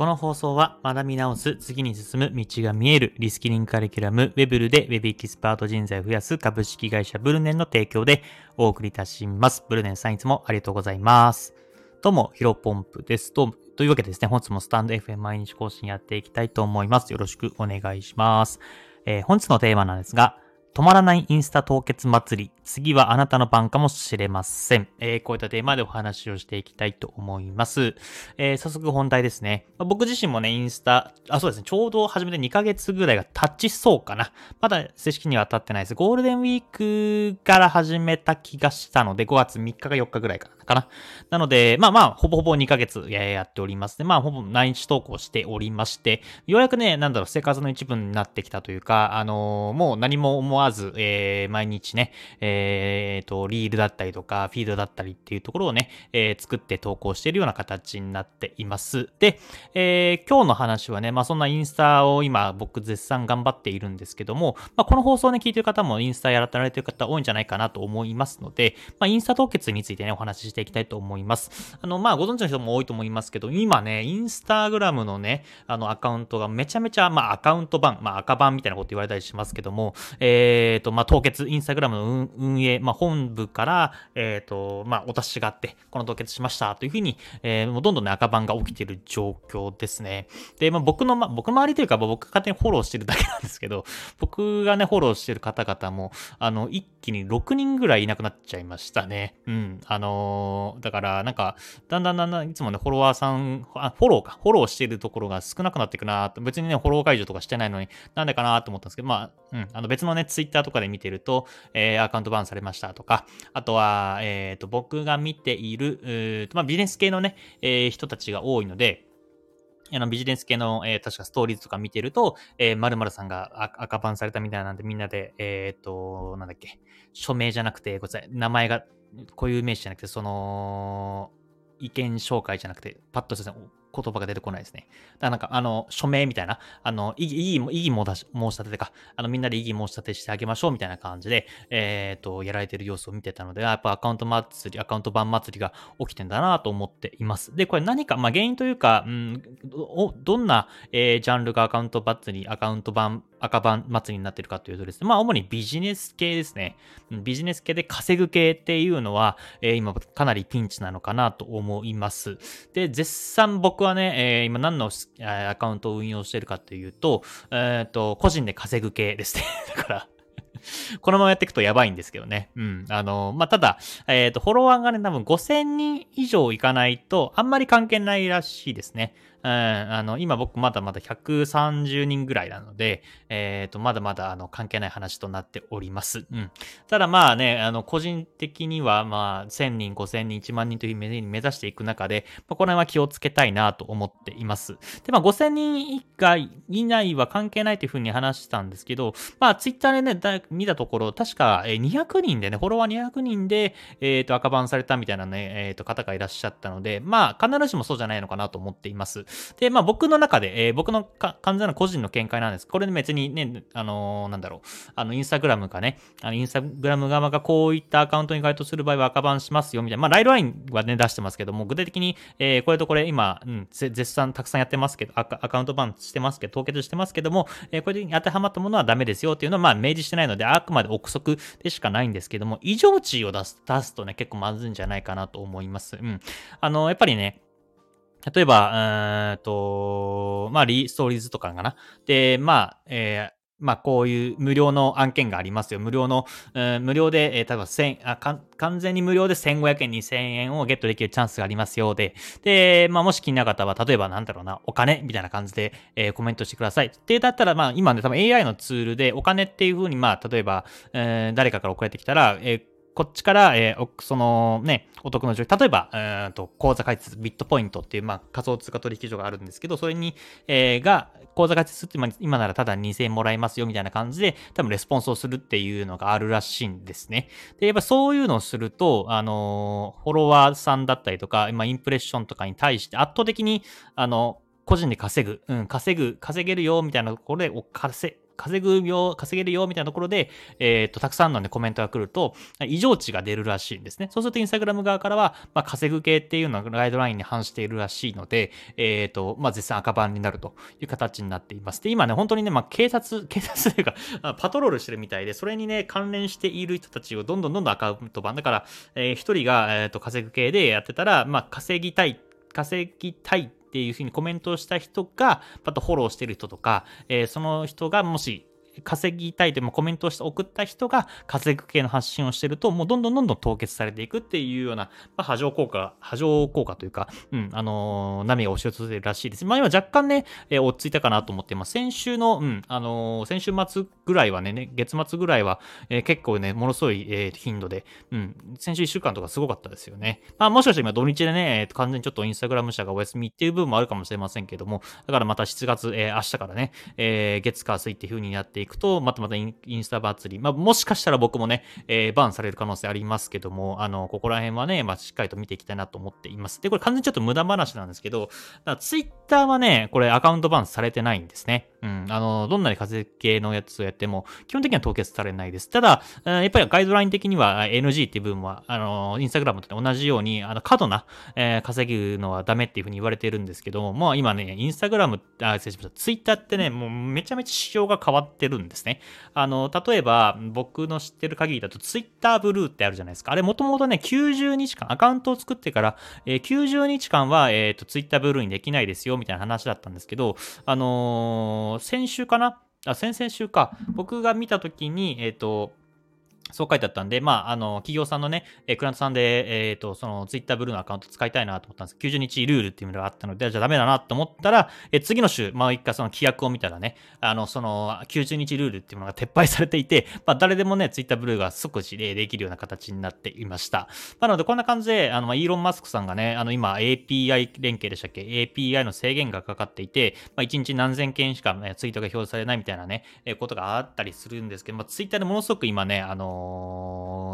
この放送は学び直す、次に進む道が見える、リスキリングカリキュラム、ウェブルで Web エキスパート人材を増やす株式会社ブルネンの提供でお送りいたします。ブルネンさんいつもありがとうございます。どうも、ヒロポンプです。とというわけでですね、本日もスタンド FM 毎日更新やっていきたいと思います。よろしくお願いします。えー、本日のテーマなんですが、止まらないインスタ凍結祭り。次はあなたの番かもしれません。えー、こういったテーマでお話をしていきたいと思います。えー、早速本題ですね。僕自身もね、インスタ、あ、そうですね、ちょうど始めて2ヶ月ぐらいが経ちそうかな。まだ正式には経ってないです。ゴールデンウィークから始めた気がしたので、5月3日か4日ぐらいかな。かななので、まあまあ、ほぼほぼ2ヶ月やっておりますね。まあ、ほぼ毎日投稿しておりまして、ようやくね、なんだろう、生活の一部になってきたというか、あのー、もう何も思わず、えー、毎日ね、えー、と、リールだったりとか、フィードだったりっていうところをね、えー、作って投稿しているような形になっています。で、えー、今日の話はね、まあそんなインスタを今僕絶賛頑張っているんですけども、まあこの放送ね、聞いてる方もインスタやられてる方多いんじゃないかなと思いますので、まあインスタ凍結についてね、お話ししてていきたいと思います。あの、まあご存知の人も多いと思いますけど、今ね、インスタグラムのね、あのアカウントがめちゃめちゃ、まあアカウント版、まあ赤版みたいなこと言われたりしますけども、えっ、ー、と、まあ凍結、インスタグラムの運営、まあ本部から、えっ、ー、と、まあ、お達しがあって、この凍結しましたというふうに、えー、もうどんどんね、赤番が起きている状況ですね。で、まあ、僕の、ま、僕周りというか、僕が勝手にフォローしてるだけなんですけど、僕がね、フォローしてる方々も、あの、一気に6人ぐらいいなくなっちゃいましたね。うん。あのー、だから、なんか、だんだんだんだん、いつもね、フォロワーさん、あ、フォローか、フォローしているところが少なくなっていくなと、別にね、フォロー解除とかしてないのに、なんでかなと思ったんですけど、まあ、うん、あの別のね、ツイッターとかで見てると、えー、アカウントバンされましたとか、あとは、えっ、ー、と、僕が見ている、まあ、ビジネス系のね、えー、人たちが多いので、あの、ビジネス系の、えー、確かストーリーズとか見てると、えー、〇〇さんが赤番されたみたいなんで、みんなで、えっ、と、なんだっけ、署名じゃなくて、ごめんなさい、名前が、固有名詞じゃなくて、その、意見紹介じゃなくて、パッとした言葉が出てこないですね。だからなんか、あの、署名みたいな、あの、異議、異議、申し立てか、あの、みんなで異議申し立てしてあげましょうみたいな感じで、えっ、ー、と、やられてる様子を見てたので、やっぱアカウント祭り、アカウント版祭りが起きてんだなと思っています。で、これ何か、まあ、原因というか、うん、どどんな、えー、ジャンルがアカウント祭り、アカウント版、赤版祭りになってるかというとですね、まあ、主にビジネス系ですね。ビジネス系で稼ぐ系っていうのは、えー、今かなりピンチなのかなと思います。で、絶賛僕はね、えー、今何のアカウントを運用してるかというと、えっ、ー、と、個人で稼ぐ系ですね。だからこのままやっていくとやばいんですけどね。うん。あの、まあ、ただ、えっ、ー、と、フォロワーがね、多分5000人以上いかないと、あんまり関係ないらしいですね。あの、今僕まだまだ130人ぐらいなので、えっ、ー、と、まだまだあの関係ない話となっております。うん。ただまあね、あの、個人的にはまあ、1000人、5000人、1万人という目に目指していく中で、まあ、この辺は気をつけたいなと思っています。で、まあ、5000人以外、以内は関係ないというふうに話したんですけど、まあ、ツイッターでね、見たところ、確か200人でね、フォロワー200人で、え、ー、と、赤番されたみたいなね、えっ、ー、と、方がいらっしゃったので、まあ、必ずしもそうじゃないのかなと思っています。で、まあ僕の中で、えー、僕の完全な個人の見解なんです。これ別にね、あのー、なんだろう、あの、インスタグラムかね、あの、インスタグラム側がこういったアカウントに該当する場合は赤番しますよ、みたいな。まあ、ライドラインはね、出してますけども、具体的に、えー、これとこれ今、うん、絶賛たくさんやってますけど、アカウントバンしてますけど、凍結してますけども、えー、これに当てはまったものはダメですよっていうのは、まあ、明示してないので、あくまで憶測でしかないんですけども、異常値を出す、出すとね、結構まずいんじゃないかなと思います。うん。あの、やっぱりね、例えば、うんと、まあ、リストーリーズとかかな。で、まあ、えー、まあ、こういう無料の案件がありますよ。無料の、うん、無料で、えー、例えば1000あか、完全に無料で1500円、2000円をゲットできるチャンスがありますよう。で、で、まあ、もし気になかったら、例えばなんだろうな、お金みたいな感じで、えー、コメントしてください。ってだったら、まあ、今ね、多分 AI のツールでお金っていう風に、まあ、例えば、えー、誰かから送られてきたら、えーこっちから、えー、そのね、お得の状況、例えば、えー、と口座開設、ビットポイントっていう、まあ、仮想通貨取引所があるんですけど、それに、えー、が、口座開設って今ならただ2000円もらえますよみたいな感じで、多分レスポンスをするっていうのがあるらしいんですね。で、やっぱそういうのをすると、あのフォロワーさんだったりとか、今インプレッションとかに対して圧倒的に、あの、個人で稼ぐ、うん、稼ぐ、稼げるよみたいなところで、お稼稼ぐよ、稼げるよ、みたいなところで、えっ、と、たくさんのね、コメントが来ると、異常値が出るらしいんですね。そうすると、インスタグラム側からは、まあ、稼ぐ系っていうのがガイドラインに反しているらしいので、えっ、と、まあ、絶賛赤番になるという形になっています。で、今ね、本当にね、まあ、警察、警察というか、パトロールしてるみたいで、それにね、関連している人たちをどんどんどんどんアカウント版、だから、えー、一人が、えっ、と、稼ぐ系でやってたら、まあ、稼ぎたい、稼ぎたいっていうふうにコメントをした人が、あとフォローしてる人とか、えー、その人がもし稼ぎたいというコメントをして送った人が稼ぐ系の発信をしてると、もうどんどんどんどん凍結されていくっていうような、まあ、波状効果、波状効果というか、うん、あのー、波が押し寄せてるらしいです。まあ今若干ね、えー、落ち着いたかなと思ってます。先週の、うん、あのー、先週末ぐらいはね、ね月末ぐらいは、えー、結構ね、ものすごい、えー、頻度で、うん、先週1週間とかすごかったですよね。まあもしかして今土日でね、えー、完全にちょっとインスタグラム社がお休みっていう部分もあるかもしれませんけども、だからまた7月、えー、明日からね、えー、月火水っていう風になってていくと、またまたインインスタ祭り。まあ、もしかしたら僕もね、えー、バンされる可能性ありますけども、あの、ここら辺はね、まあ、しっかりと見ていきたいなと思っています。で、これ完全にちょっと無駄話なんですけど、ツイッターはね、これアカウントバンされてないんですね。うん。あの、どんなに風系のやつをやっても、基本的には凍結されないです。ただ、やっぱりガイドライン的には NG っていう部分は、あの、インスタグラムと同じように、あの、過度な、えー、稼ぐのはダメっていうふうに言われてるんですけども、まあ今ね、インスタグラム、あ、失礼しました。ツイッターってね、もうめちゃめちゃ仕様が変わってるんですね。あの、例えば、僕の知ってる限りだと、ツイッターブルーってあるじゃないですか。あれもともとね、90日間、アカウントを作ってから、えー、90日間は、えっ、ー、と、ツイッターブルーにできないですよ、みたいな話だったんですけど、あのー、先週かな？あ、先々週か。僕が見た時に、えっ、と、そう書いてあったんで、まあ、あの、企業さんのね、えー、クラントさんで、えっ、ー、と、その、ツイッターブルーのアカウント使いたいなと思ったんです90日ルールっていうのがあったので、じゃあダメだなと思ったら、えー、次の週、まあ、一回その規約を見たらね、あの、その、90日ルールっていうものが撤廃されていて、まあ、誰でもね、ツイッターブルーが即時でできるような形になっていました。なので、こんな感じで、あの、イーロン・マスクさんがね、あの、今、API 連携でしたっけ ?API の制限がかかっていて、まあ、1日何千件しか、ね、ツイートが表示されないみたいなね、えー、ことがあったりするんですけど、まあ、ツイッターでものすごく今ね、あの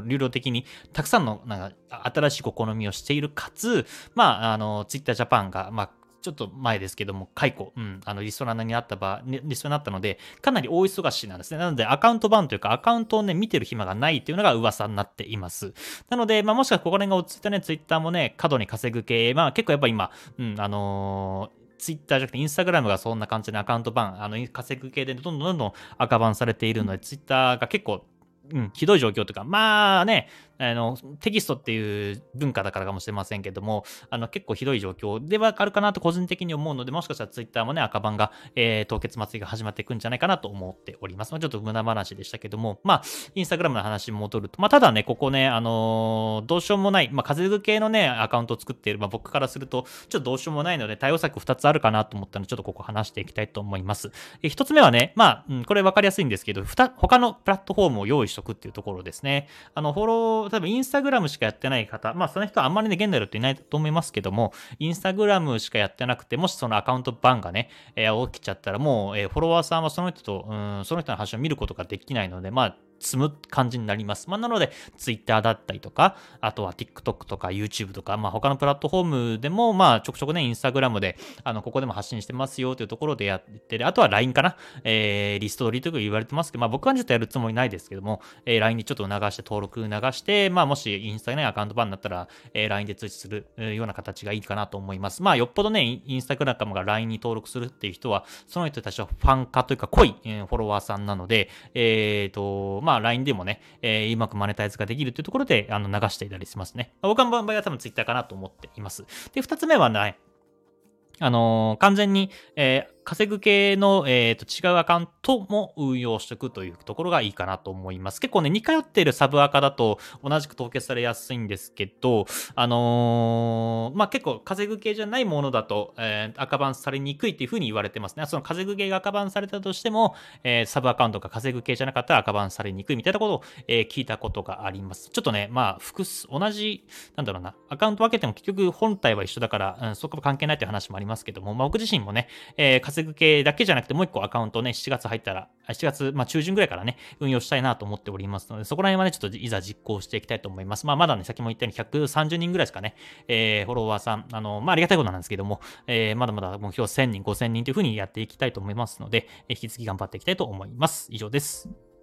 ー流動的にたくさんのなんか新しい試みをしているかつ、まあ、あの、ツイッタージャパンが、まあ、ちょっと前ですけども、解雇、うん、あの、リストラになった場、リストラになったので、かなり大忙しなんですね。なので、アカウント版というか、アカウントをね、見てる暇がないというのが噂になっています。なので、まあ、もしかここら辺が落ち着いたね、ツイッターもね、過度に稼ぐ系、まあ、結構やっぱ今、うん、あのーツイッターじゃなくてインスタグラムがそんな感じでアカウント版、あの、稼ぐ系でどんどんどんどん赤版されているので、ツイッターが結構うん、ひどい状況というか、まあね、あの、テキストっていう文化だからかもしれませんけども、あの、結構ひどい状況ではあるかなと個人的に思うので、もしかしたらツイッターもね、赤番が、えー、凍結祭りが始まっていくんじゃないかなと思っております。まあ、ちょっと無駄話でしたけども、まあ、インスタグラムの話に戻ると、まあ、ただね、ここね、あのー、どうしようもない、まあ、風邪系のね、アカウントを作っている、まあ、僕からすると、ちょっとどうしようもないので、対応策2つあるかなと思ったので、ちょっとここ話していきたいと思います。え1つ目はね、まあ、うん、これ分かりやすいんですけど、他のプラットフォームを用意しとくっていうところですね。あの、フォロー、多分インスタグラムしかやってない方、まあその人はあんまりね、現代だといないと思いますけども、インスタグラムしかやってなくて、もしそのアカウントバンがね、えー、起きちゃったら、もう、えー、フォロワーさんはその人と、うん、その人の発信を見ることができないので、まあ、積む感じになります。まあ、なので、Twitter だったりとか、あとは TikTok とか YouTube とか、まあ、他のプラットフォームでも、まあ、ちょくちょくね、Instagram で、あの、ここでも発信してますよというところでやってる。あとは LINE かな。えー、リスト取りとか言われてますけど、まあ、僕はちょっとやるつもりないですけども、えー、LINE にちょっと流して、登録流して、まあ、もしインスタに、ね、アカウント版になったら、えー、LINE で通知するような形がいいかなと思います。まあ、よっぽどね、インスタグラムが LINE に登録するっていう人は、その人たちはファン化というか濃い、えー、フォロワーさんなので、えっ、ー、と、まあ、LINE でもね、えー、うまくマネタイズができるというところで、あの、流していたりしますね。僕の場合は多分 Twitter かなと思っています。で、2つ目はね、あのー、完全に、え、稼ぐ系の、えー、と違うアカウントも運用しておくというところがいいかなと思います。結構ね、似通っているサブアカだと同じく凍結されやすいんですけど、あのー、まあ、結構稼ぐ系じゃないものだと、えー、赤番されにくいっていうふうに言われてますね。その稼ぐ系が赤番されたとしても、えー、サブアカウントが稼ぐ系じゃなかったら赤番されにくいみたいなことを、えー、聞いたことがあります。ちょっとね、まあ、複数、同じ、なんだろうな、アカウント分けても結局本体は一緒だから、うん、そこは関係ないという話もありますけども、まあ、僕自身もね、えー、稼ぐ系だけじゃなくて、もう一個アカウントね、7月入ったら、7月、まあ中旬ぐらいからね、運用したいなと思っておりますので、そこら辺はね、ちょっといざ実行していきたいと思います。まあまだね、先も言ったように130人ぐらいですかね、えー、フォロワーさん、あの、まあありがたいことなんですけども、えー、まだまだ目標1000人、5000人というふうにやっていきたいと思いますので、引き続き頑張っていきたいと思います。以上です。